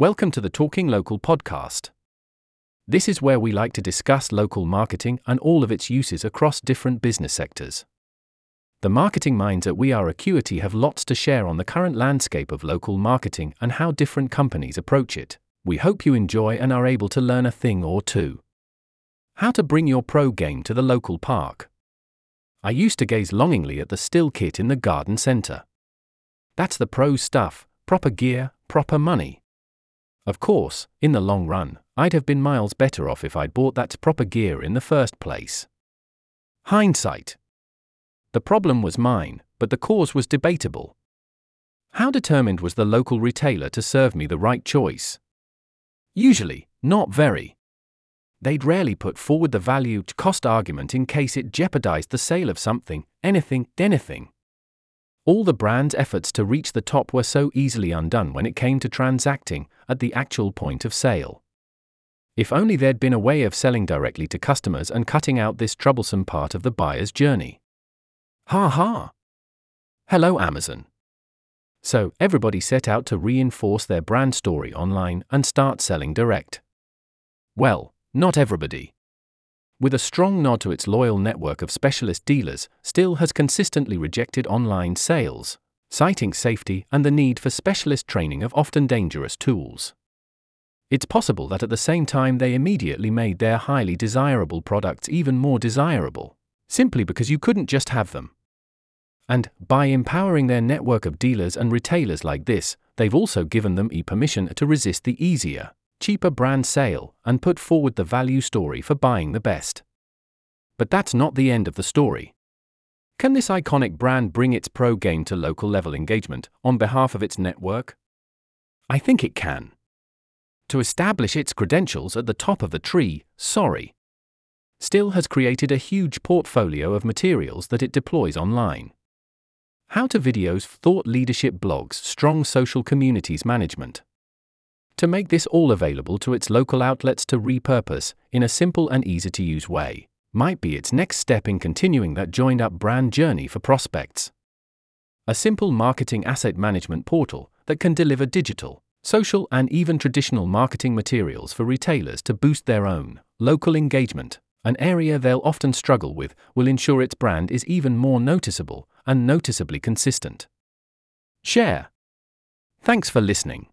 Welcome to the Talking Local podcast. This is where we like to discuss local marketing and all of its uses across different business sectors. The marketing minds at We Are Acuity have lots to share on the current landscape of local marketing and how different companies approach it. We hope you enjoy and are able to learn a thing or two. How to bring your pro game to the local park. I used to gaze longingly at the Stihl kit in the garden centre. That's the pro stuff, proper gear, proper money. Of course, in the long run, I'd have been miles better off if I'd bought that proper gear in the first place. Hindsight. The problem was mine, but the cause was debatable. How determined was the local retailer to serve me the right choice? Usually, not very. They'd rarely put forward the value to cost argument in case it jeopardized the sale of something, anything, anything. All the brand's efforts to reach the top were so easily undone when it came to transacting at the actual point of sale. If only there'd been a way of selling directly to customers and cutting out this troublesome part of the buyer's journey. Ha ha! Hello, Amazon. So, everybody set out to reinforce their brand story online and start selling direct. Well, not everybody with a strong nod to its loyal network of specialist dealers, Stihl has consistently rejected online sales, citing safety and the need for specialist training of often dangerous tools. It's possible that at the same time they immediately made their highly desirable products even more desirable, simply because you couldn't just have them. And, by empowering their network of dealers and retailers like this, they've also given them e permission to resist the easier, cheaper brand sale, and put forward the value story for buying the best. But that's not the end of the story. Can this iconic brand bring its pro game to local level engagement on behalf of its network? I think it can. To establish its credentials at the top of the tree, Sorry. Stihl has created a huge portfolio of materials that it deploys online. How to videos, thought leadership blogs, strong social communities management to make this all available to its local outlets to repurpose in a simple and easy to use way might be its next step in continuing that joined up brand journey for prospects. A simple marketing asset management portal that can deliver digital, social, and even traditional marketing materials for retailers to boost their own local engagement, an area they'll often struggle with, will ensure its brand is even more noticeable and noticeably consistent. Share. Thanks for listening.